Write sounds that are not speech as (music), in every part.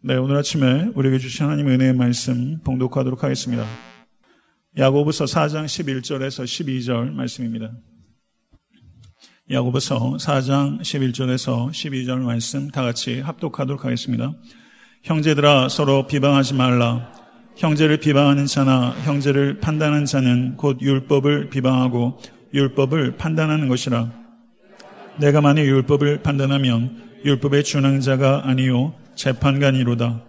네, 오늘 아침에 우리에게 주신 하나님의 은혜의 말씀 봉독하도록 하겠습니다. 야고보서 4장 11절에서 12절 말씀입니다. 야고보서 4장 11절에서 12절 말씀 다 같이 합독하도록 하겠습니다. 형제들아 서로 비방하지 말라. 형제를 비방하는 자나 형제를 판단하는 자는 곧 율법을 비방하고 율법을 판단하는 것이라. 내가 만일 율법을 판단하면 율법의 준항자가 아니요 재판관이로다.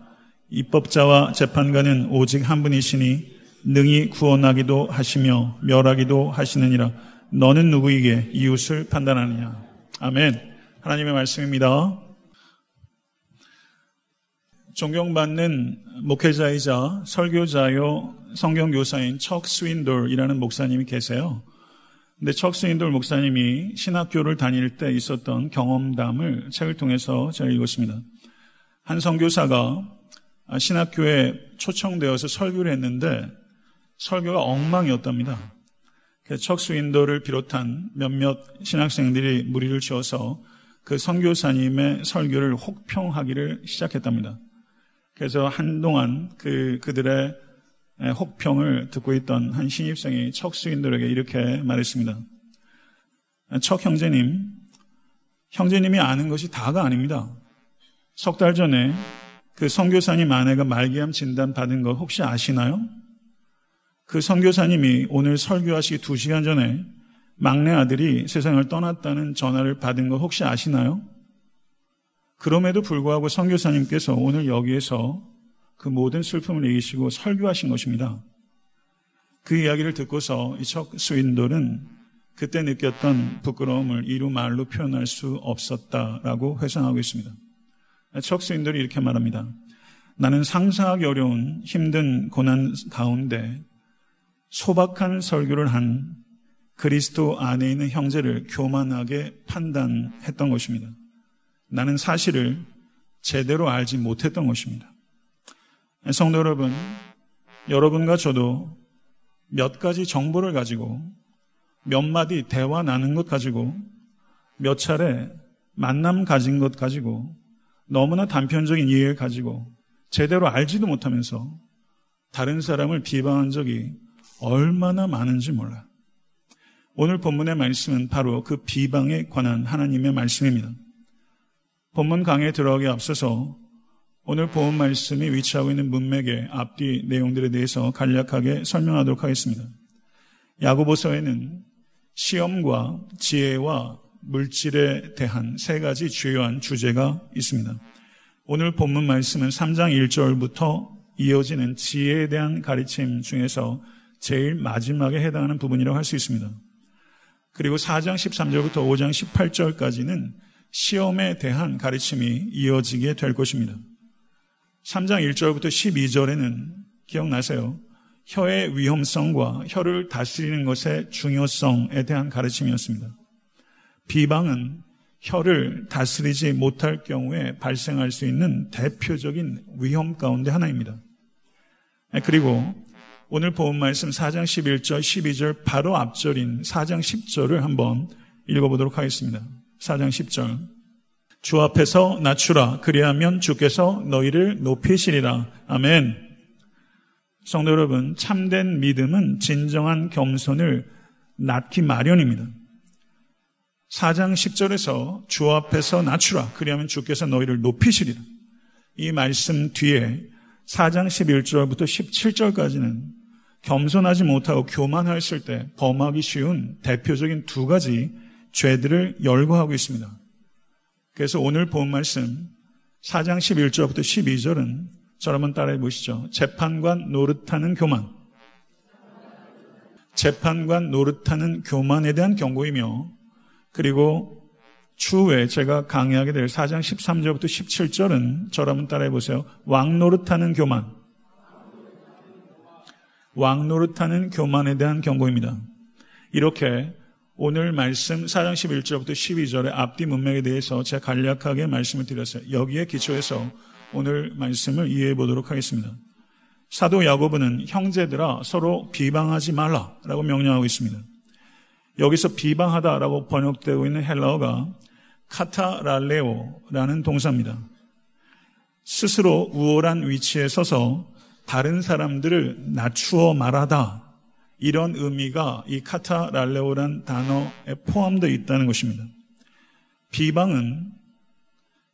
입법자와 재판관은 오직 한 분이시니 능히 구원하기도 하시며 멸하기도 하시느니라. 너는 누구에게 이웃을 판단하느냐. 아멘. 하나님의 말씀입니다. 존경받는 목회자이자 설교자요 성경교사인 척 스윈돌이라는 목사님이 계세요. 근데 척 스윈돌 목사님이 신학교를 다닐 때 있었던 경험담을 책을 통해서 제가 읽었습니다. 한 선교사가 신학교에 초청되어서 설교를 했는데 설교가 엉망이었답니다. 척스 윈도를 비롯한 몇몇 신학생들이 무리를 지어서 그 선교사님의 설교를 혹평하기를 시작했답니다. 그래서 한동안 그 그들의 혹평을 듣고 있던 한 신입생이 척스 윈도에게 이렇게 말했습니다. 척 형제님, 형제님이 아는 것이 다가 아닙니다. 석 달 전에 그 선교사님 아내가 말기암 진단 받은 거 혹시 아시나요? 그 선교사님이 오늘 설교하시기 두 시간 전에 막내 아들이 세상을 떠났다는 전화를 받은 거 혹시 아시나요? 그럼에도 불구하고 선교사님께서 오늘 여기에서 그 모든 슬픔을 이기시고 설교하신 것입니다. 그 이야기를 듣고서 이 척 스윈돌은 그때 느꼈던 부끄러움을 이루 말로 표현할 수 없었다라고 회상하고 있습니다. 척수인들이 이렇게 말합니다. 나는 상상하기 어려운 힘든 고난 가운데 소박한 설교를 한 그리스도 안에 있는 형제를 교만하게 판단했던 것입니다. 나는 사실을 제대로 알지 못했던 것입니다. 성도 여러분, 여러분과 저도 몇 가지 정보를 가지고 몇 마디 대화 나눈 것 가지고 몇 차례 만남 가진 것 가지고 너무나 단편적인 이해를 가지고 제대로 알지도 못하면서 다른 사람을 비방한 적이 얼마나 많은지 몰라. 오늘 본문의 말씀은 바로 그 비방에 관한 하나님의 말씀입니다. 본문 강의에 들어가기 앞서서 오늘 본 말씀이 위치하고 있는 문맥의 앞뒤 내용들에 대해서 간략하게 설명하도록 하겠습니다. 야고보서에는 시험과 지혜와 물질에 대한 세 가지 주요한 주제가 있습니다. 오늘 본문 말씀은 3장 1절부터 이어지는 지혜에 대한 가르침 중에서 제일 마지막에 해당하는 부분이라고 할 수 있습니다. 그리고 4장 13절부터 5장 18절까지는 시험에 대한 가르침이 이어지게 될 것입니다. 3장 1절부터 12절에는 기억나세요? 혀의 위험성과 혀를 다스리는 것의 중요성에 대한 가르침이었습니다. 비방은 혀를 다스리지 못할 경우에 발생할 수 있는 대표적인 위험 가운데 하나입니다. 그리고 오늘 본 말씀 4장 11절, 12절 바로 앞절인 4장 10절을 한번 읽어보도록 하겠습니다. 4장 10절. 주 앞에서 낮추라. 그리하면 주께서 너희를 높이시리라. 아멘. 성도 여러분, 참된 믿음은 진정한 겸손을 낳기 마련입니다. 4장 10절에서 주 앞에서 낮추라. 그리하면 주께서 너희를 높이시리라. 이 말씀 뒤에 4장 11절부터 17절까지는 겸손하지 못하고 교만했을 때 범하기 쉬운 대표적인 두 가지 죄들을 열거하고 있습니다. 그래서 오늘 본 말씀 4장 11절부터 12절은 저를 한번 따라해 보시죠. 재판관 노릇하는 교만. 재판관 노릇하는 교만에 대한 경고이며 그리고 추후에 제가 강의하게 될 4장 13절부터 17절은 저를 한번 따라해 보세요. 왕 노릇하는 교만. 왕 노릇하는 교만에 대한 경고입니다. 이렇게 오늘 말씀 4장 11절부터 12절의 앞뒤 문맥에 대해서 제가 간략하게 말씀을 드렸어요. 여기에 기초해서 오늘 말씀을 이해해 보도록 하겠습니다. 사도 야고보는 형제들아 서로 비방하지 말라라고 명령하고 있습니다. 여기서 비방하다라고 번역되고 있는 헬라어가 카타랄레오라는 동사입니다. 스스로 우월한 위치에 서서 다른 사람들을 낮추어 말하다. 이런 의미가 이 카타랄레오란 단어에 포함되어 있다는 것입니다. 비방은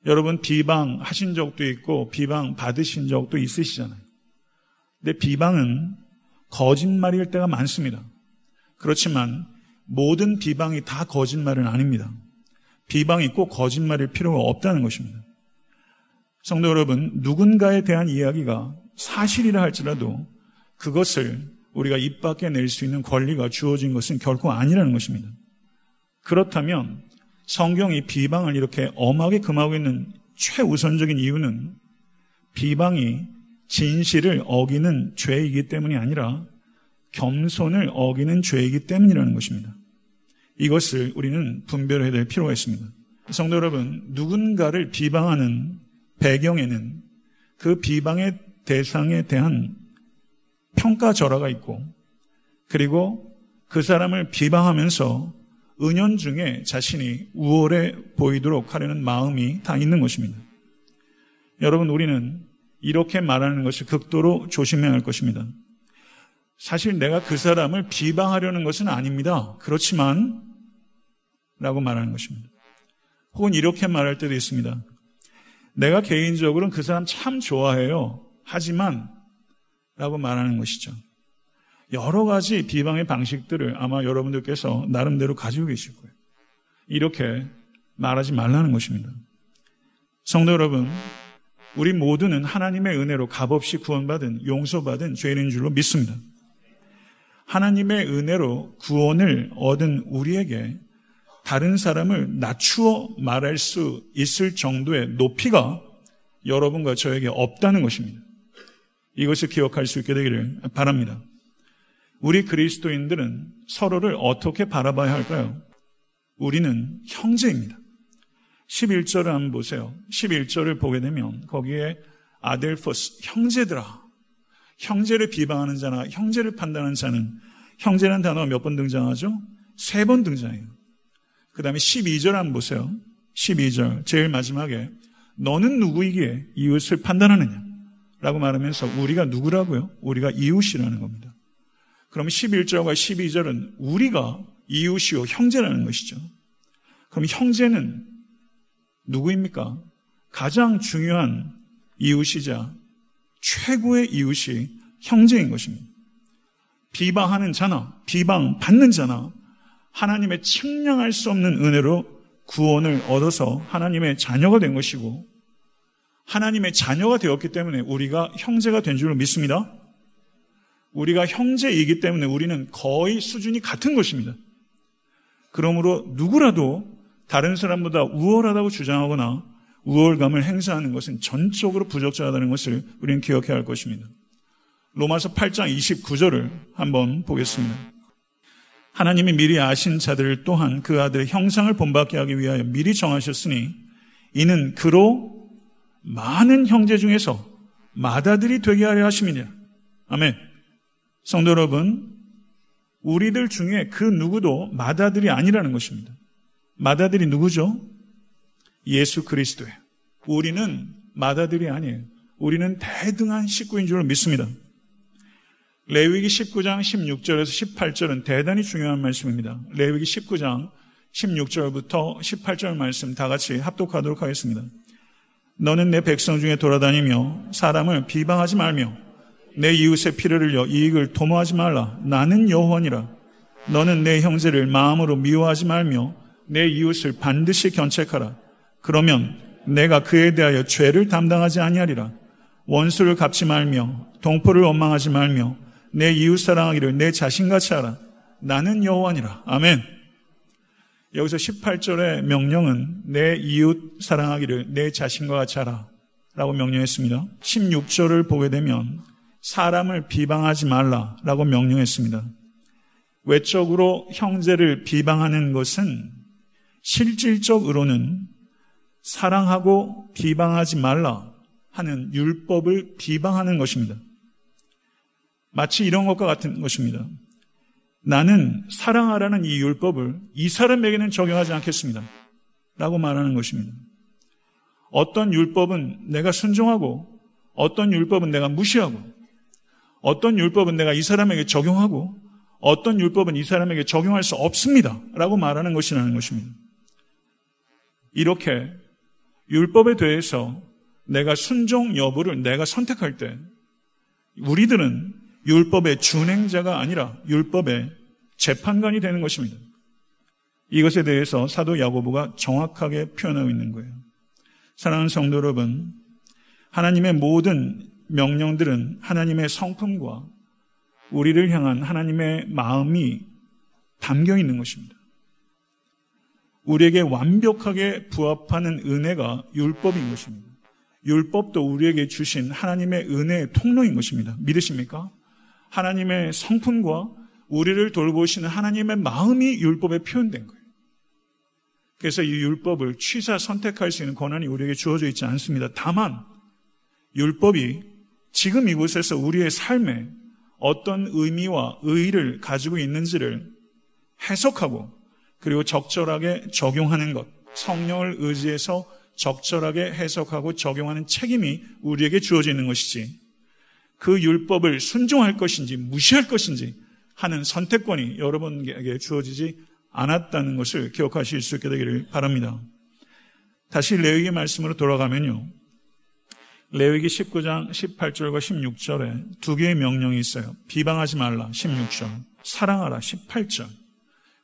여러분 비방 하신 적도 있고 비방 받으신 적도 있으시잖아요. 근데 비방은 거짓말일 때가 많습니다. 그렇지만 모든 비방이 다 거짓말은 아닙니다. 비방이 꼭 거짓말일 필요가 없다는 것입니다. 성도 여러분, 누군가에 대한 이야기가 사실이라 할지라도 그것을 우리가 입 밖에 낼 수 있는 권리가 주어진 것은 결코 아니라는 것입니다. 그렇다면 성경이 비방을 이렇게 엄하게 금하고 있는 최우선적인 이유는 비방이 진실을 어기는 죄이기 때문이 아니라 겸손을 어기는 죄이기 때문이라는 것입니다. 이것을 우리는 분별해야 될 필요가 있습니다. 성도 여러분, 누군가를 비방하는 배경에는 그 비방의 대상에 대한 평가절하가 있고, 그리고 그 사람을 비방하면서 은연중에 자신이 우월해 보이도록 하려는 마음이 다 있는 것입니다. 여러분, 우리는 이렇게 말하는 것을 극도로 조심해야 할 것입니다. 사실 내가 그 사람을 비방하려는 것은 아닙니다. 그렇지만, 라고 말하는 것입니다. 혹은 이렇게 말할 때도 있습니다. 내가 개인적으로는 그 사람 참 좋아해요. 하지만, 라고 말하는 것이죠. 여러 가지 비방의 방식들을 아마 여러분들께서 나름대로 가지고 계실 거예요. 이렇게 말하지 말라는 것입니다. 성도 여러분, 우리 모두는 하나님의 은혜로 값없이 구원받은 용서받은 죄인인 줄로 믿습니다. 하나님의 은혜로 구원을 얻은 우리에게 다른 사람을 낮추어 말할 수 있을 정도의 높이가 여러분과 저에게 없다는 것입니다. 이것을 기억할 수 있게 되기를 바랍니다. 우리 그리스도인들은 서로를 어떻게 바라봐야 할까요? 우리는 형제입니다. 11절을 한번 보세요. 11절을 보게 되면 거기에 아델포스, 형제들아. 형제를 비방하는 자나 형제를 판단하는 자는 형제라는 단어가 몇 번 등장하죠? 세 번 등장해요. 그 다음에 12절 한번 보세요. 12절, 제일 마지막에 너는 누구이기에 이웃을 판단하느냐? 라고 말하면서 우리가 누구라고요? 우리가 이웃이라는 겁니다. 그럼 11절과 12절은 우리가 이웃이요 형제라는 것이죠. 그럼 형제는 누구입니까? 가장 중요한 이웃이자 최고의 이웃이 형제인 것입니다. 비방하는 자나 비방 받는 자나 하나님의 측량할 수 없는 은혜로 구원을 얻어서 하나님의 자녀가 된 것이고 하나님의 자녀가 되었기 때문에 우리가 형제가 된 줄로 믿습니다. 우리가 형제이기 때문에 우리는 거의 수준이 같은 것입니다. 그러므로 누구라도 다른 사람보다 우월하다고 주장하거나 우월감을 행사하는 것은 전적으로 부적절하다는 것을 우리는 기억해야 할 것입니다. 로마서 8장 29절을 한번 보겠습니다. 하나님이 미리 아신 자들을 또한 그 아들의 형상을 본받게 하기 위하여 미리 정하셨으니 이는 그로 많은 형제 중에서 마다들이 되게 하려 하심이냐. 아멘. 성도 여러분, 우리들 중에 그 누구도 마다들이 아니라는 것입니다. 마다들이 누구죠? 예수 그리스도예요. 우리는 마다들이 아니에요. 우리는 대등한 식구인 줄 믿습니다. 레위기 19장 16절에서 18절은 대단히 중요한 말씀입니다. 레위기 19장 16절부터 18절 말씀 다 같이 합독하도록 하겠습니다. 너는 내 백성 중에 돌아다니며 사람을 비방하지 말며 내 이웃의 피를 흘려 이익을 도모하지 말라. 나는 여호원이라. 너는 내 형제를 마음으로 미워하지 말며 내 이웃을 반드시 견책하라. 그러면 내가 그에 대하여 죄를 담당하지 아니하리라. 원수를 갚지 말며 동포를 원망하지 말며 내 이웃 사랑하기를 내 자신같이 하라. 나는 여호와니라. 아멘. 여기서 18절의 명령은 내 이웃 사랑하기를 내 자신과 같이 하라. 라고 명령했습니다. 16절을 보게 되면 사람을 비방하지 말라 라고 명령했습니다. 외적으로 형제를 비방하는 것은 실질적으로는 사랑하고 비방하지 말라 하는 율법을 비방하는 것입니다. 마치 이런 것과 같은 것입니다. 나는 사랑하라는 이 율법을 이 사람에게는 적용하지 않겠습니다. 라고 말하는 것입니다. 어떤 율법은 내가 순종하고 어떤 율법은 내가 무시하고 어떤 율법은 내가 이 사람에게 적용하고 어떤 율법은 이 사람에게 적용할 수 없습니다. 라고 말하는 것이라는 것입니다. 이렇게 율법에 대해서 내가 순종 여부를 내가 선택할 때 우리들은 율법의 준행자가 아니라 율법의 재판관이 되는 것입니다. 이것에 대해서 사도 야고보가 정확하게 표현하고 있는 거예요. 사랑하는 성도 여러분, 하나님의 모든 명령들은 하나님의 성품과 우리를 향한 하나님의 마음이 담겨 있는 것입니다. 우리에게 완벽하게 부합하는 은혜가 율법인 것입니다. 율법도 우리에게 주신 하나님의 은혜의 통로인 것입니다. 믿으십니까? 하나님의 성품과 우리를 돌보시는 하나님의 마음이 율법에 표현된 거예요. 그래서 이 율법을 취사 선택할 수 있는 권한이 우리에게 주어져 있지 않습니다. 다만 율법이 지금 이곳에서 우리의 삶에 어떤 의미와 의의를 가지고 있는지를 해석하고 그리고 적절하게 적용하는 것, 성령을 의지해서 적절하게 해석하고 적용하는 책임이 우리에게 주어져 있는 것이지 그 율법을 순종할 것인지 무시할 것인지 하는 선택권이 여러분에게 주어지지 않았다는 것을 기억하실 수 있게 되기를 바랍니다. 다시 레위기 말씀으로 돌아가면요. 레위기 19장 18절과 16절에 두 개의 명령이 있어요. 비방하지 말라 16절, 사랑하라 18절.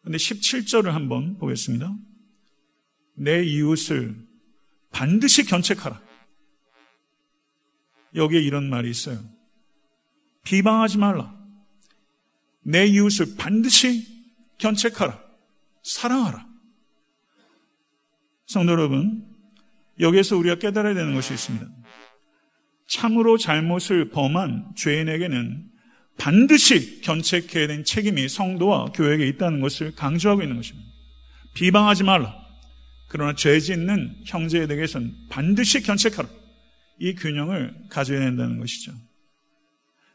근데 17절을 한번 보겠습니다. 내 이웃을 반드시 견책하라. 여기에 이런 말이 있어요. 비방하지 말라. 내 이웃을 반드시 견책하라. 사랑하라. 성도 여러분, 여기에서 우리가 깨달아야 되는 것이 있습니다. 참으로 잘못을 범한 죄인에게는 반드시 견책해야 되는 책임이 성도와 교회에게 있다는 것을 강조하고 있는 것입니다. 비방하지 말라. 그러나 죄 짓는 형제에 대해서는 반드시 견책하라. 이 균형을 가져야 된다는 것이죠.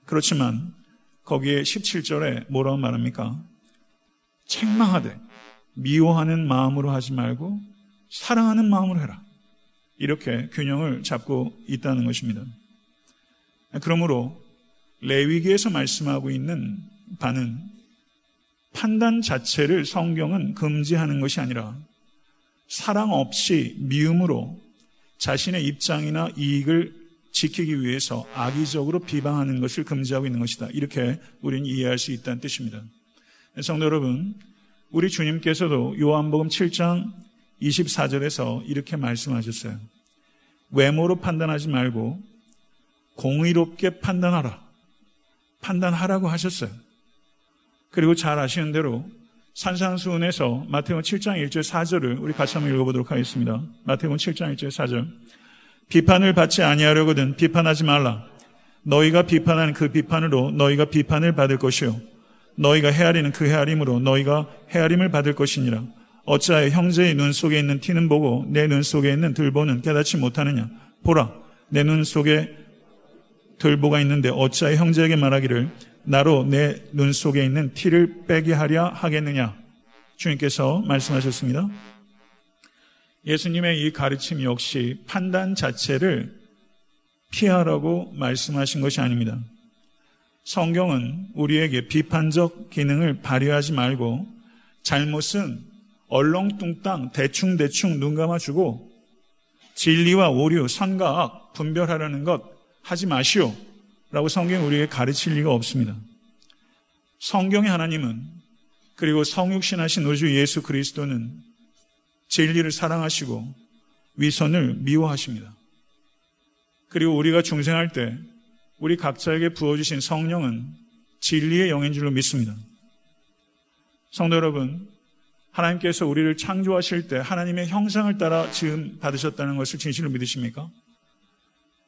그렇지만 거기에 17절에 뭐라고 말합니까? 책망하되 미워하는 마음으로 하지 말고 사랑하는 마음으로 해라. 이렇게 균형을 잡고 있다는 것입니다. 그러므로 레위기에서 말씀하고 있는 바는 판단 자체를 성경은 금지하는 것이 아니라 사랑 없이 미움으로 자신의 입장이나 이익을 지키기 위해서 악의적으로 비방하는 것을 금지하고 있는 것이다. 이렇게 우리는 이해할 수 있다는 뜻입니다. 성도 여러분, 우리 주님께서도 요한복음 7장 24절에서 이렇게 말씀하셨어요. 외모로 판단하지 말고 공의롭게 판단하라. 판단하라고 하셨어요. 그리고 잘 아시는 대로 산상수훈에서 마태복음 7장 1절 4절을 우리 같이 한번 읽어보도록 하겠습니다. 마태복음 7장 1절 4절 비판을 받지 아니하려거든 비판하지 말라. 너희가 비판한 그 비판으로 너희가 비판을 받을 것이요. 너희가 헤아리는 그 헤아림으로 너희가 헤아림을 받을 것이니라. 어찌하여 형제의 눈 속에 있는 티는 보고 내 눈 속에 있는 들보는 깨닫지 못하느냐. 보라, 내 눈 속에 들보가 있는데 어찌하여 형제에게 말하기를 나로 내 눈 속에 있는 티를 빼게 하랴 하겠느냐. 주님께서 말씀하셨습니다. 예수님의 이 가르침 역시 판단 자체를 피하라고 말씀하신 것이 아닙니다. 성경은 우리에게 비판적 기능을 발휘하지 말고 잘못은 얼렁뚱땅 대충대충 눈 감아주고 진리와 오류, 선과 악 분별하라는 것 하지 마시오. 라고 성경이 우리에게 가르칠 리가 없습니다. 성경의 하나님은 그리고 성육신하신 우주 예수 그리스도는 진리를 사랑하시고 위선을 미워하십니다. 그리고 우리가 중생할 때 우리 각자에게 부어주신 성령은 진리의 영인 줄로 믿습니다. 성도 여러분, 하나님께서 우리를 창조하실 때 하나님의 형상을 따라 지음 받으셨다는 것을 진실로 믿으십니까?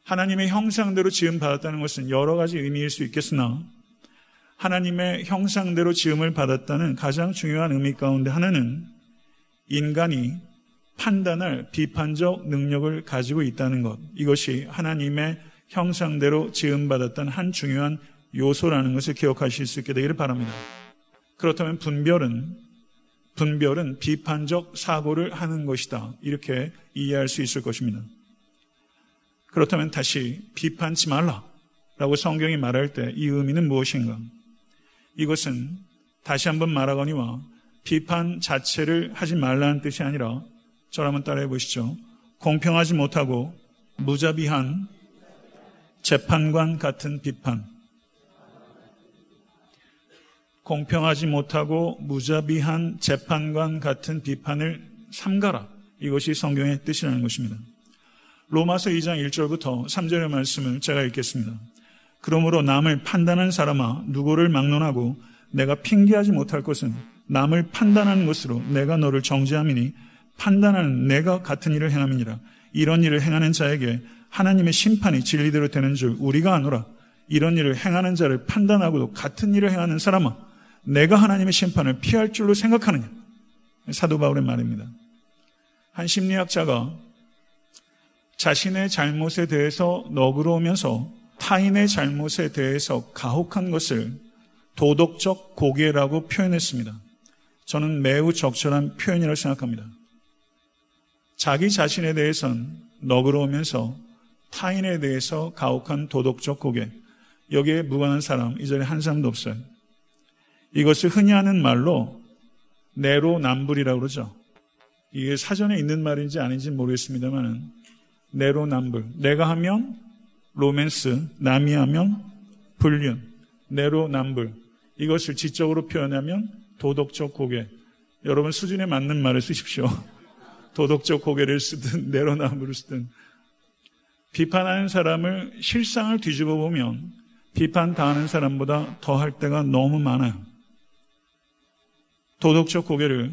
하나님의 형상대로 지음 받았다는 것은 여러 가지 의미일 수 있겠으나 하나님의 형상대로 지음을 받았다는 가장 중요한 의미 가운데 하나는 인간이 판단할 비판적 능력을 가지고 있다는 것. 이것이 하나님의 형상대로 지음받았던 한 중요한 요소라는 것을 기억하실 수 있게 되기를 바랍니다. 그렇다면 분별은 분별은 비판적 사고를 하는 것이다. 이렇게 이해할 수 있을 것입니다. 그렇다면 다시 비판치 말라. 라고 성경이 말할 때 이 의미는 무엇인가? 이것은 다시 한번 말하거니와 비판 자체를 하지 말라는 뜻이 아니라 저를 한번 따라해 보시죠. 공평하지 못하고 무자비한 재판관 같은 비판. 공평하지 못하고 무자비한 재판관 같은 비판을 삼가라. 이것이 성경의 뜻이라는 것입니다. 로마서 2장 1절부터 3절의 말씀을 제가 읽겠습니다. 그러므로 남을 판단한 사람아 누구를 막론하고 내가 핑계하지 못할 것은 남을 판단하는 것으로 내가 너를 정죄함이니 판단하는 내가 같은 일을 행함이니라. 이런 일을 행하는 자에게 하나님의 심판이 진리대로 되는 줄 우리가 아노라. 이런 일을 행하는 자를 판단하고도 같은 일을 행하는 사람아 내가 하나님의 심판을 피할 줄로 생각하느냐. 사도 바울의 말입니다. 한 심리학자가 자신의 잘못에 대해서 너그러우면서 타인의 잘못에 대해서 가혹한 것을 도덕적 고개라고 표현했습니다. 저는 매우 적절한 표현이라고 생각합니다. 자기 자신에 대해선 너그러우면서 타인에 대해서 가혹한 도덕적 고개. 여기에 무관한 사람, 이 자리에 한 사람도 없어요. 이것을 흔히 하는 말로 내로남불이라고 그러죠. 이게 사전에 있는 말인지 아닌지 모르겠습니다만 내로남불. 내가 하면 로맨스, 남이 하면 불륜, 내로남불. 이것을 지적으로 표현하면 도덕적 고개. 여러분 수준에 맞는 말을 쓰십시오. (laughs) 도덕적 고개를 쓰든 (laughs) 내로남불을 쓰든 비판하는 사람을 실상을 뒤집어 보면 비판 당하는 사람보다 더 할 때가 너무 많아요. 도덕적 고개를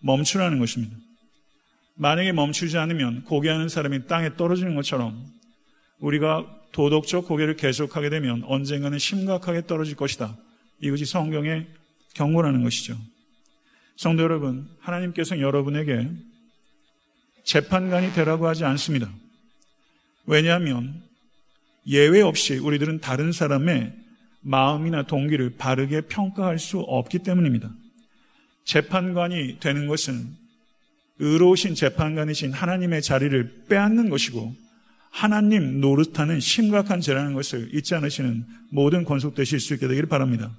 멈추라는 것입니다. 만약에 멈추지 않으면 고개하는 사람이 땅에 떨어지는 것처럼 우리가 도덕적 고개를 계속하게 되면 언젠가는 심각하게 떨어질 것이다. 이것이 성경의 경고라는 것이죠. 성도 여러분, 하나님께서 여러분에게 재판관이 되라고 하지 않습니다. 왜냐하면 예외 없이 우리들은 다른 사람의 마음이나 동기를 바르게 평가할 수 없기 때문입니다. 재판관이 되는 것은 의로우신 재판관이신 하나님의 자리를 빼앗는 것이고 하나님 노릇하는 심각한 죄라는 것을 잊지 않으시는 모든 권속되실 수 있게 되기를 바랍니다.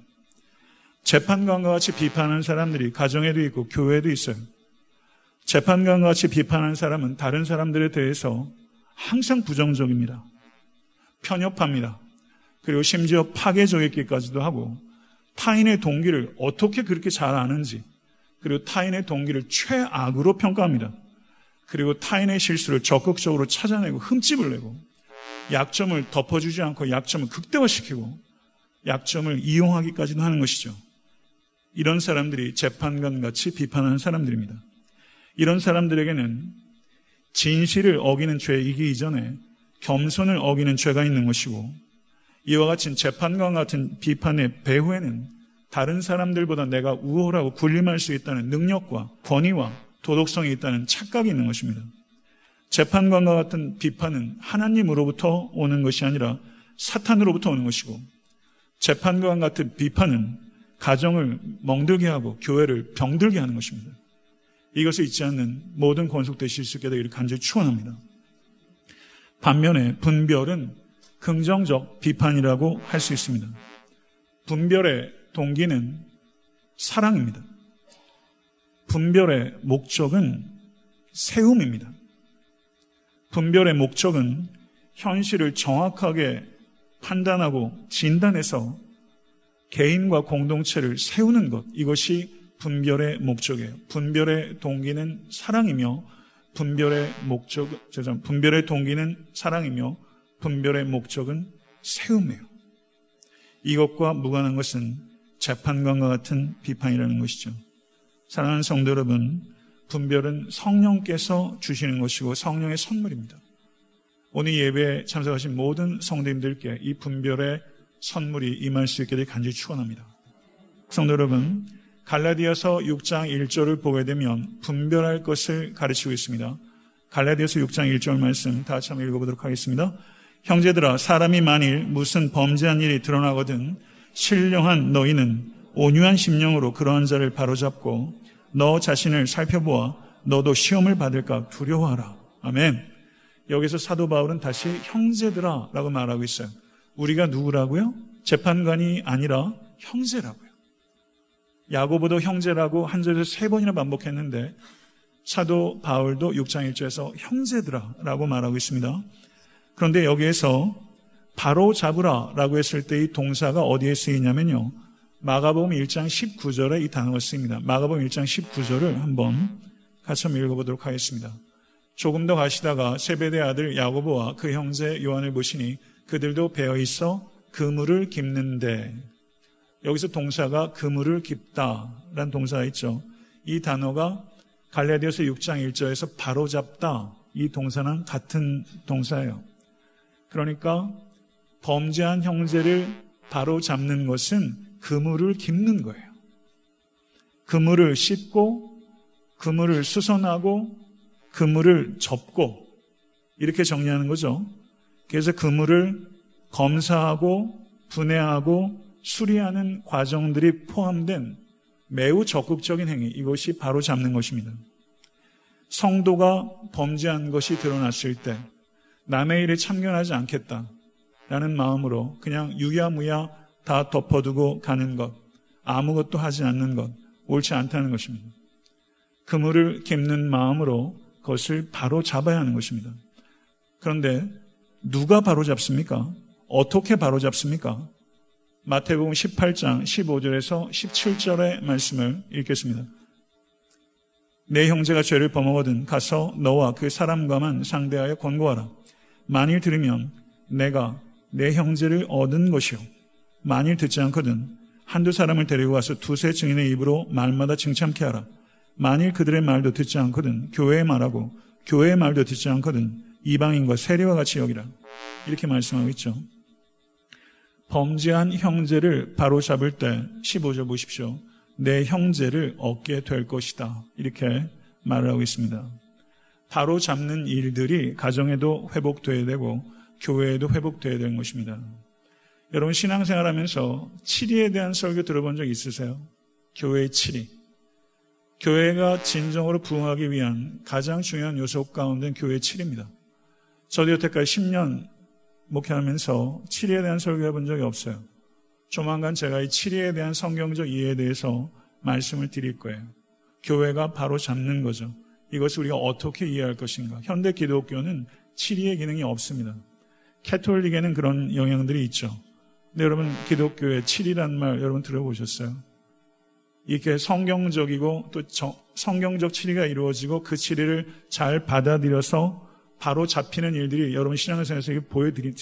재판관과 같이 비판하는 사람들이 가정에도 있고 교회에도 있어요. 재판관과 같이 비판하는 사람은 다른 사람들에 대해서 항상 부정적입니다. 편협합니다. 그리고 심지어 파괴적이기까지도 하고 타인의 동기를 어떻게 그렇게 잘 아는지 그리고 타인의 동기를 최악으로 평가합니다. 그리고 타인의 실수를 적극적으로 찾아내고 흠집을 내고 약점을 덮어주지 않고 약점을 극대화시키고 약점을 이용하기까지도 하는 것이죠. 이런 사람들이 재판관 같이 비판하는 사람들입니다. 이런 사람들에게는 진실을 어기는 죄이기 이전에 겸손을 어기는 죄가 있는 것이고 이와 같은 재판관 같은 비판의 배후에는 다른 사람들보다 내가 우월하고 군림할 수 있다는 능력과 권위와 도덕성이 있다는 착각이 있는 것입니다. 재판관과 같은 비판은 하나님으로부터 오는 것이 아니라 사탄으로부터 오는 것이고 재판관 같은 비판은 가정을 멍들게 하고 교회를 병들게 하는 것입니다. 이것을 잊지 않는 모든 권속되실 수 있게 되기를 간절히 축원합니다. 반면에 분별은 긍정적 비판이라고 할 수 있습니다. 분별의 동기는 사랑입니다. 분별의 목적은 세움입니다. 분별의 목적은 현실을 정확하게 판단하고 진단해서 개인과 공동체를 세우는 것, 이것이 분별의 목적이에요. 분별의 동기는 사랑이며, 분별의 목적, 죄송, 분별의 동기는 사랑이며, 분별의 목적은 세움이에요. 이것과 무관한 것은 재판관과 같은 비판이라는 것이죠. 사랑하는 성도 여러분, 분별은 성령께서 주시는 것이고 성령의 선물입니다. 오늘 예배에 참석하신 모든 성도님들께 이 분별의 선물이 임할 수 있게 되 간절히 축원합니다. 성도 여러분, 갈라디아서 6장 1절을 보게 되면 분별할 것을 가르치고 있습니다. 갈라디아서 6장 1절 말씀 다 같이 한번 읽어보도록 하겠습니다. 형제들아 사람이 만일 무슨 범죄한 일이 드러나거든 신령한 너희는 온유한 심령으로 그러한 자를 바로잡고 너 자신을 살펴보아 너도 시험을 받을까 두려워하라. 아멘. 여기서 사도 바울은 다시 형제들아 라고 말하고 있어요. 우리가 누구라고요? 재판관이 아니라 형제라고요. 야고보도 형제라고 한 절에서 세 번이나 반복했는데 사도 바울도 6장 1절에서 형제들아 라고 말하고 있습니다. 그런데 여기에서 바로 잡으라 라고 했을 때 이 동사가 어디에 쓰이냐면요. 마가복음 1장 19절에 이 단어가 쓰입니다. 마가복음 1장 19절을 한번 같이 한번 읽어보도록 하겠습니다. 조금 더 가시다가 세베대 아들 야고보와 그 형제 요한을 보시니 그들도 배어 있어 그물을 깁는데 여기서 동사가 그물을 깁다라는 동사가 있죠. 이 단어가 갈라디아서 6장 1절에서 바로 잡다 이 동사는 같은 동사예요. 그러니까 범죄한 형제를 바로 잡는 것은 그물을 깁는 거예요. 그물을 씻고 그물을 수선하고 그물을 접고 이렇게 정리하는 거죠. 그래서 그물을 검사하고 분해하고 수리하는 과정들이 포함된 매우 적극적인 행위, 이것이 바로 잡는 것입니다. 성도가 범죄한 것이 드러났을 때 남의 일에 참견하지 않겠다 라는 마음으로 그냥 유야무야 다 덮어두고 가는 것, 아무것도 하지 않는 것, 옳지 않다는 것입니다. 그물을 깁는 마음으로 그것을 바로 잡아야 하는 것입니다. 그런데 누가 바로 잡습니까? 어떻게 바로 잡습니까? 마태복음 18장 15절에서 17절의 말씀을 읽겠습니다. 내 형제가 죄를 범하거든 가서 너와 그 사람과만 상대하여 권고하라. 만일 들으면 내가 내 형제를 얻은 것이요. 만일 듣지 않거든 한두 사람을 데리고 가서 두세 증인의 입으로 말마다 칭찬케 하라. 만일 그들의 말도 듣지 않거든 교회의 말하고 교회의 말도 듣지 않거든 이방인과 세리와 같이 여기라. 이렇게 말씀하고 있죠. 범죄한 형제를 바로 잡을 때 15절 보십시오. 내 형제를 얻게 될 것이다. 이렇게 말을 하고 있습니다. 바로 잡는 일들이 가정에도 회복돼야 되고 교회에도 회복돼야 되는 것입니다. 여러분 신앙생활 하면서 치리에 대한 설교 들어본 적 있으세요? 교회의 치리. 교회가 진정으로 부흥하기 위한 가장 중요한 요소 가운데 교회의 치리입니다. 저도 여태까지 10년 목회하면서 치리에 대한 설교해 본 적이 없어요. 조만간 제가 이 치리에 대한 성경적 이해에 대해서 말씀을 드릴 거예요. 교회가 바로 잡는 거죠. 이것을 우리가 어떻게 이해할 것인가. 현대 기독교는 치리의 기능이 없습니다. 캐톨릭에는 그런 영향들이 있죠. 근데 여러분 기독교의 치리란 말 여러분 들어보셨어요? 이렇게 성경적이고 또 성경적 치리가 이루어지고 그 치리를 잘 받아들여서 바로 잡히는 일들이 여러분 신앙생활에서 보여드리,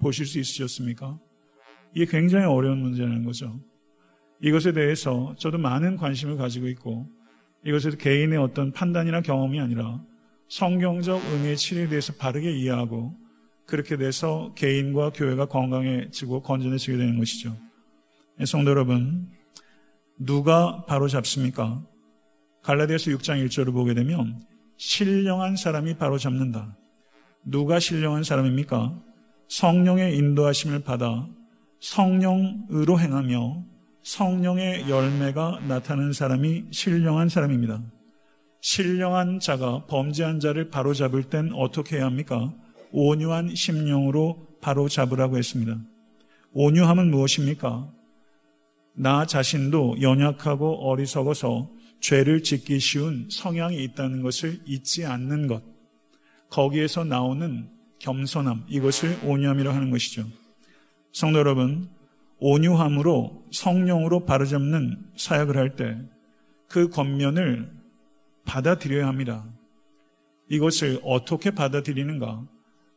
보실 수 있으셨습니까? 이게 굉장히 어려운 문제라는 거죠. 이것에 대해서 저도 많은 관심을 가지고 있고 이것에서 개인의 어떤 판단이나 경험이 아니라 성경적 의미의 치료에 대해서 바르게 이해하고 그렇게 돼서 개인과 교회가 건강해지고 건전해지게 되는 것이죠. 네, 성도 여러분, 누가 바로 잡습니까? 갈라디아서 6장 1절을 보게 되면 신령한 사람이 바로 잡는다. 누가 신령한 사람입니까? 성령의 인도하심을 받아 성령으로 행하며 성령의 열매가 나타나는 사람이 신령한 사람입니다. 신령한 자가 범죄한 자를 바로 잡을 땐 어떻게 해야 합니까? 온유한 심령으로 바로 잡으라고 했습니다. 온유함은 무엇입니까? 나 자신도 연약하고 어리석어서 죄를 짓기 쉬운 성향이 있다는 것을 잊지 않는 것. 거기에서 나오는 겸손함, 이것을 온유함이라 하는 것이죠. 성도 여러분, 온유함으로 성령으로 바로잡는 사역을 할 때그 겉면을 받아들여야 합니다. 이것을 어떻게 받아들이는가?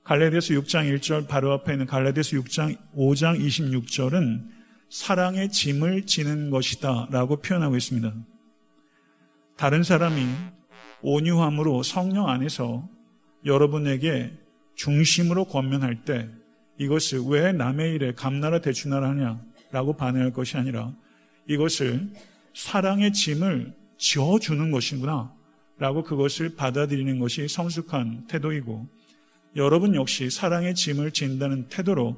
갈라디아서 6장 1절 바로 앞에 있는 갈라디아서 6장 5장 26절은 사랑의 짐을 지는 것이다 라고 표현하고 있습니다. 다른 사람이 온유함으로 성령 안에서 여러분에게 중심으로 권면할 때 이것을 왜 남의 일에 감나라 대추나라 하냐라고 반응할 것이 아니라 이것을 사랑의 짐을 지어주는 것이구나 라고 그것을 받아들이는 것이 성숙한 태도이고 여러분 역시 사랑의 짐을 진다는 태도로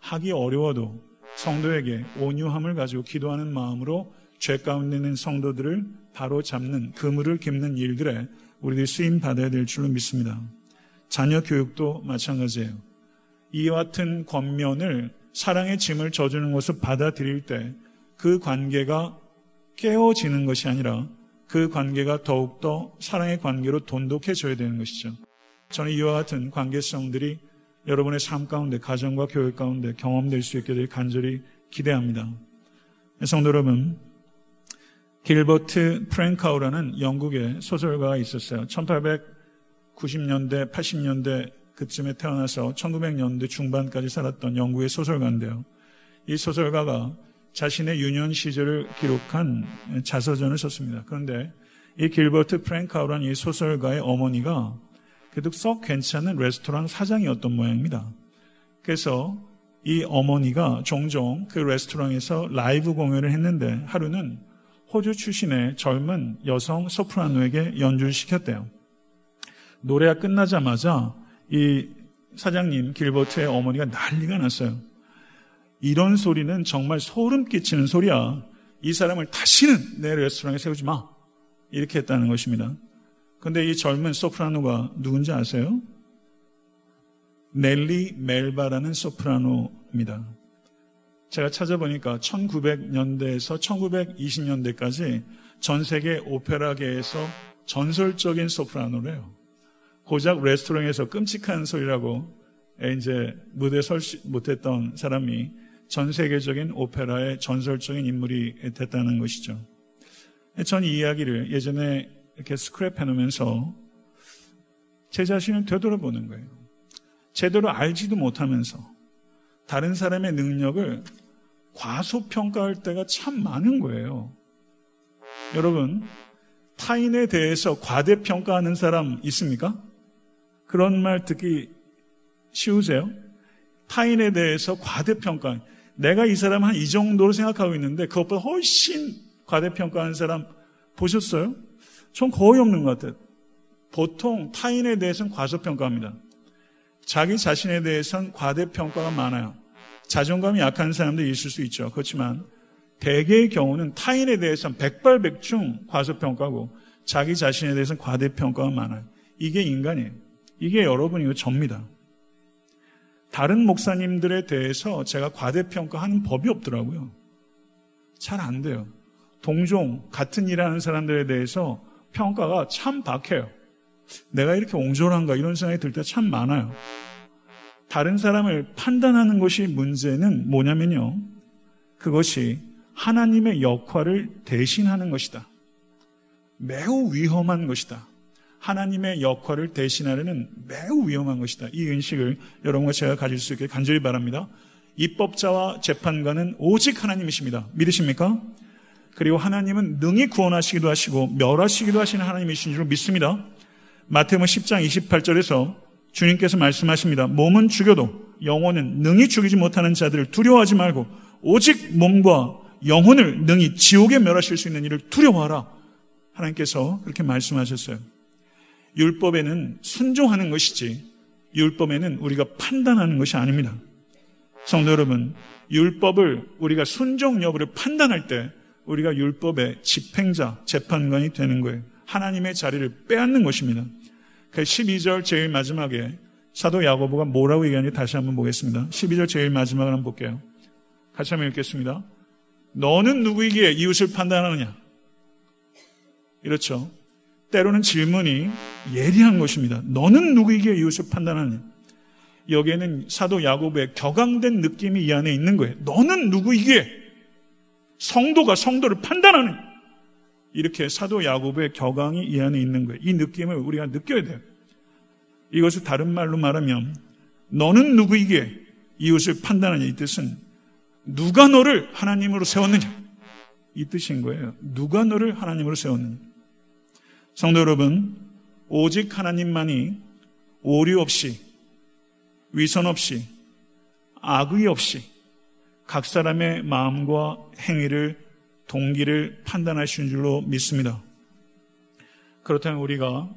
하기 어려워도 성도에게 온유함을 가지고 기도하는 마음으로 죄 가운데 있는 성도들을 바로 잡는 그물을 깁는 일들에 우리들이 쓰임 받아야 될 줄로 믿습니다. 자녀 교육도 마찬가지예요. 이와 같은 권면을 사랑의 짐을 져주는 것을 받아들일 때 그 관계가 깨어지는 것이 아니라 그 관계가 더욱더 사랑의 관계로 돈독해져야 되는 것이죠. 저는 이와 같은 관계성들이 여러분의 삶 가운데, 가정과 교회 가운데 경험될 수 있게 될 간절히 기대합니다. 성도 여러분, 길버트 프랭카우라는 영국의 소설가가 있었어요. 1890년대, 80년대 그쯤에 태어나서 1900년대 중반까지 살았던 영국의 소설가인데요. 이 소설가가 자신의 유년 시절을 기록한 자서전을 썼습니다. 그런데 이 길버트 프랭카우라는 이 소설가의 어머니가 그래도 썩 괜찮은 레스토랑 사장이었던 모양입니다. 그래서 이 어머니가 종종 그 레스토랑에서 라이브 공연을 했는데 하루는 호주 출신의 젊은 여성 소프라노에게 연주를 시켰대요. 노래가 끝나자마자 이 사장님 길버트의 어머니가 난리가 났어요. 이런 소리는 정말 소름 끼치는 소리야. 이 사람을 다시는 내 레스토랑에 세우지 마. 이렇게 했다는 것입니다. 근데 이 젊은 소프라노가 누군지 아세요? 넬리 멜바라는 소프라노입니다. 제가 찾아보니까 1900년대에서 1920년대까지 전 세계 오페라계에서 전설적인 소프라노래요. 고작 레스토랑에서 끔찍한 소리라고 이제 무대에 설 못했던 사람이 전 세계적인 오페라의 전설적인 인물이 됐다는 것이죠. 전 이 이야기를 예전에 이렇게 스크랩 해 놓으면서 제 자신을 되돌아보는 거예요. 제대로 알지도 못하면서 다른 사람의 능력을 과소평가할 때가 참 많은 거예요. 여러분, 타인에 대해서 과대평가하는 사람 있습니까? 그런 말 듣기 쉬우세요? 타인에 대해서 과대평가. 내가 이 사람 한 이 정도로 생각하고 있는데 그것보다 훨씬 과대평가하는 사람 보셨어요? 전 거의 없는 것 같아요. 보통 타인에 대해서는 과소평가합니다. 자기 자신에 대해서는 과대평가가 많아요. 자존감이 약한 사람도 있을 수 있죠. 그렇지만 대개의 경우는 타인에 대해서는 백발백중 과소평가고 자기 자신에 대해서는 과대평가가 많아요. 이게 인간이에요. 이게 여러분이고 접니다. 다른 목사님들에 대해서 제가 과대평가하는 법이 없더라고요. 잘 안 돼요. 동종, 같은 일하는 사람들에 대해서 평가가 참 박해요. 내가 이렇게 옹졸한가 이런 생각이 들 때 참 많아요. 다른 사람을 판단하는 것이 문제는 뭐냐면요. 그것이 하나님의 역할을 대신하는 것이다. 매우 위험한 것이다. 하나님의 역할을 대신하려는 매우 위험한 것이다. 이 인식을 여러분과 제가 가질 수 있게 간절히 바랍니다. 입법자와 재판관은 오직 하나님이십니다. 믿으십니까? 그리고 하나님은 능히 구원하시기도 하시고 멸하시기도 하시는 하나님이신 줄 믿습니다. 마태복음 10장 28절에서 주님께서 말씀하십니다. 몸은 죽여도 영혼은 능히 죽이지 못하는 자들을 두려워하지 말고 오직 몸과 영혼을 능히 지옥에 멸하실 수 있는 일을 두려워하라. 하나님께서 그렇게 말씀하셨어요. 율법에는 순종하는 것이지 율법에는 우리가 판단하는 것이 아닙니다. 성도 여러분, 율법을 우리가 순종 여부를 판단할 때 우리가 율법의 집행자, 재판관이 되는 거예요. 하나님의 자리를 빼앗는 것입니다. 그 12절 제일 마지막에 사도 야고보가 뭐라고 얘기하는지 다시 한번 보겠습니다. 12절 제일 마지막을 한번 볼게요. 같이 한번 읽겠습니다. 너는 누구에게 이웃을 판단하느냐? 이렇죠. 때로는 질문이 예리한 것입니다. 너는 누구에게 이웃을 판단하느냐? 여기에는 사도 야고보의 격앙된 느낌이 이 안에 있는 거예요. 너는 누구에게 성도가 성도를 판단하는 이렇게 사도 야고보의 격앙이 이 안에 있는 거예요. 이 느낌을 우리가 느껴야 돼요. 이것을 다른 말로 말하면 너는 누구에게 이웃을 판단하냐 이 뜻은 누가 너를 하나님으로 세웠느냐 이 뜻인 거예요. 누가 너를 하나님으로 세웠느냐. 성도 여러분, 오직 하나님만이 오류 없이 위선 없이 악의 없이 각 사람의 마음과 행위를 동기를 판단하시는 줄로 믿습니다. 그렇다면 우리가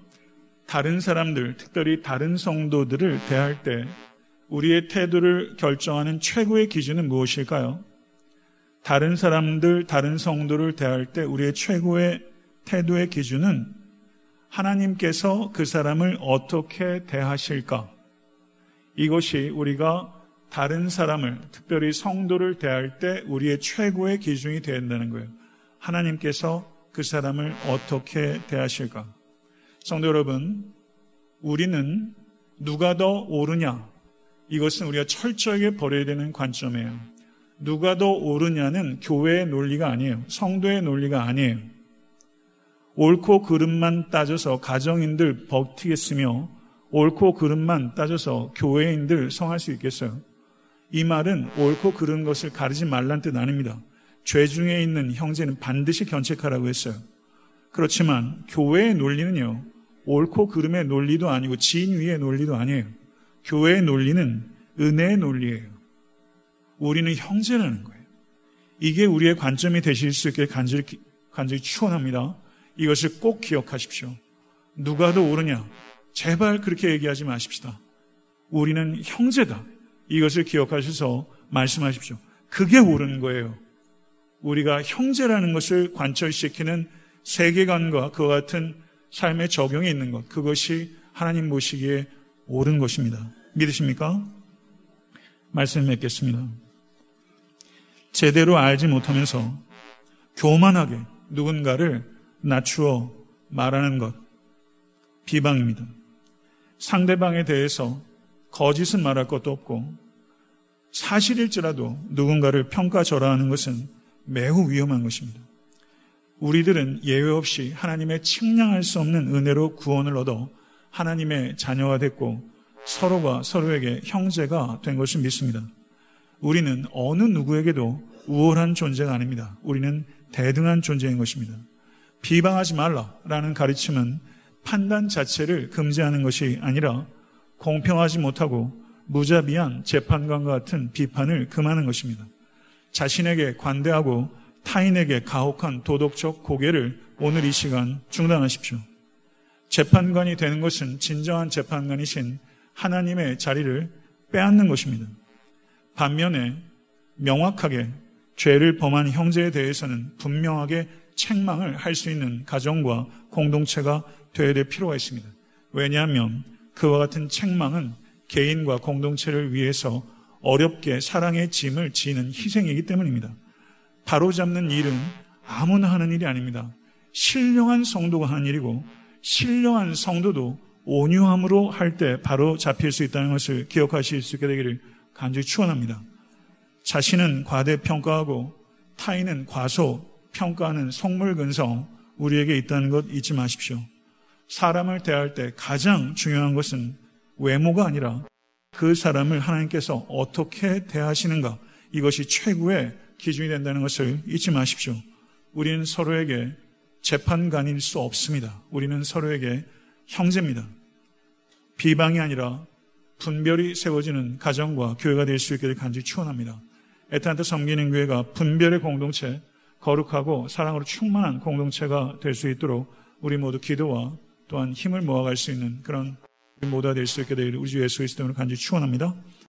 다른 사람들, 특별히 다른 성도들을 대할 때 우리의 태도를 결정하는 최고의 기준은 무엇일까요? 다른 사람들, 다른 성도를 대할 때 우리의 최고의 태도의 기준은 하나님께서 그 사람을 어떻게 대하실까? 이것이 우리가 다른 사람을, 특별히 성도를 대할 때 우리의 최고의 기준이 된다는 거예요. 하나님께서 그 사람을 어떻게 대하실까? 성도 여러분, 우리는 누가 더 옳으냐? 이것은 우리가 철저하게 버려야 되는 관점이에요. 누가 더 옳으냐는 교회의 논리가 아니에요. 성도의 논리가 아니에요. 옳고 그름만 따져서 가정인들 버티겠으며 옳고 그름만 따져서 교회인들 성할 수 있겠어요? 이 말은 옳고 그른 것을 가르지 말란 뜻 아닙니다. 죄 중에 있는 형제는 반드시 견책하라고 했어요. 그렇지만 교회의 논리는요, 옳고 그름의 논리도 아니고 진위의 논리도 아니에요. 교회의 논리는 은혜의 논리예요. 우리는 형제라는 거예요. 이게 우리의 관점이 되실 수 있게 간절히, 간절히 축원합니다. 이것을 꼭 기억하십시오. 누가 더 옳으냐? 제발 그렇게 얘기하지 마십시다. 우리는 형제다. 이것을 기억하셔서 말씀하십시오. 그게 옳은 거예요. 우리가 형제라는 것을 관철시키는 세계관과 그와 같은 삶의 적용이 있는 것. 그것이 하나님 보시기에 옳은 것입니다. 믿으십니까? 말씀 맺겠습니다. 제대로 알지 못하면서 교만하게 누군가를 낮추어 말하는 것. 비방입니다. 상대방에 대해서 거짓은 말할 것도 없고 사실일지라도 누군가를 평가절하하는 것은 매우 위험한 것입니다. 우리들은 예외 없이 하나님의 측량할 수 없는 은혜로 구원을 얻어 하나님의 자녀가 됐고 서로가 서로에게 형제가 된 것을 믿습니다. 우리는 어느 누구에게도 우월한 존재가 아닙니다. 우리는 대등한 존재인 것입니다. 비방하지 말라라는 가르침은 판단 자체를 금지하는 것이 아니라 공평하지 못하고 무자비한 재판관과 같은 비판을 금하는 것입니다. 자신에게 관대하고 타인에게 가혹한 도덕적 고개를 오늘 이 시간 중단하십시오. 재판관이 되는 것은 진정한 재판관이신 하나님의 자리를 빼앗는 것입니다. 반면에 명확하게 죄를 범한 형제에 대해서는 분명하게 책망을 할 수 있는 가정과 공동체가 되어야 될 필요가 있습니다. 왜냐하면 그와 같은 책망은 개인과 공동체를 위해서 어렵게 사랑의 짐을 지는 희생이기 때문입니다. 바로잡는 일은 아무나 하는 일이 아닙니다. 신령한 성도가 하는 일이고 신령한 성도도 온유함으로 할 때 바로 잡힐 수 있다는 것을 기억하실 수 있게 되기를 간절히 축원합니다. 자신은 과대평가하고 타인은 과소평가하는 속물근성 우리에게 있다는 것 잊지 마십시오. 사람을 대할 때 가장 중요한 것은 외모가 아니라 그 사람을 하나님께서 어떻게 대하시는가 이것이 최고의 기준이 된다는 것을 잊지 마십시오. 우리는 서로에게 재판관일 수 없습니다. 우리는 서로에게 형제입니다. 비방이 아니라 분별이 세워지는 가정과 교회가 될 수 있기를 간절히 축원합니다. 에탄트 섬기는 교회가 분별의 공동체, 거룩하고 사랑으로 충만한 공동체가 될 수 있도록 우리 모두 기도와 또한 힘을 모아갈 수 있는 그런 모두가 될 수 있게 되기를 우리 주 예수 그리스도로 간절히 축원합니다.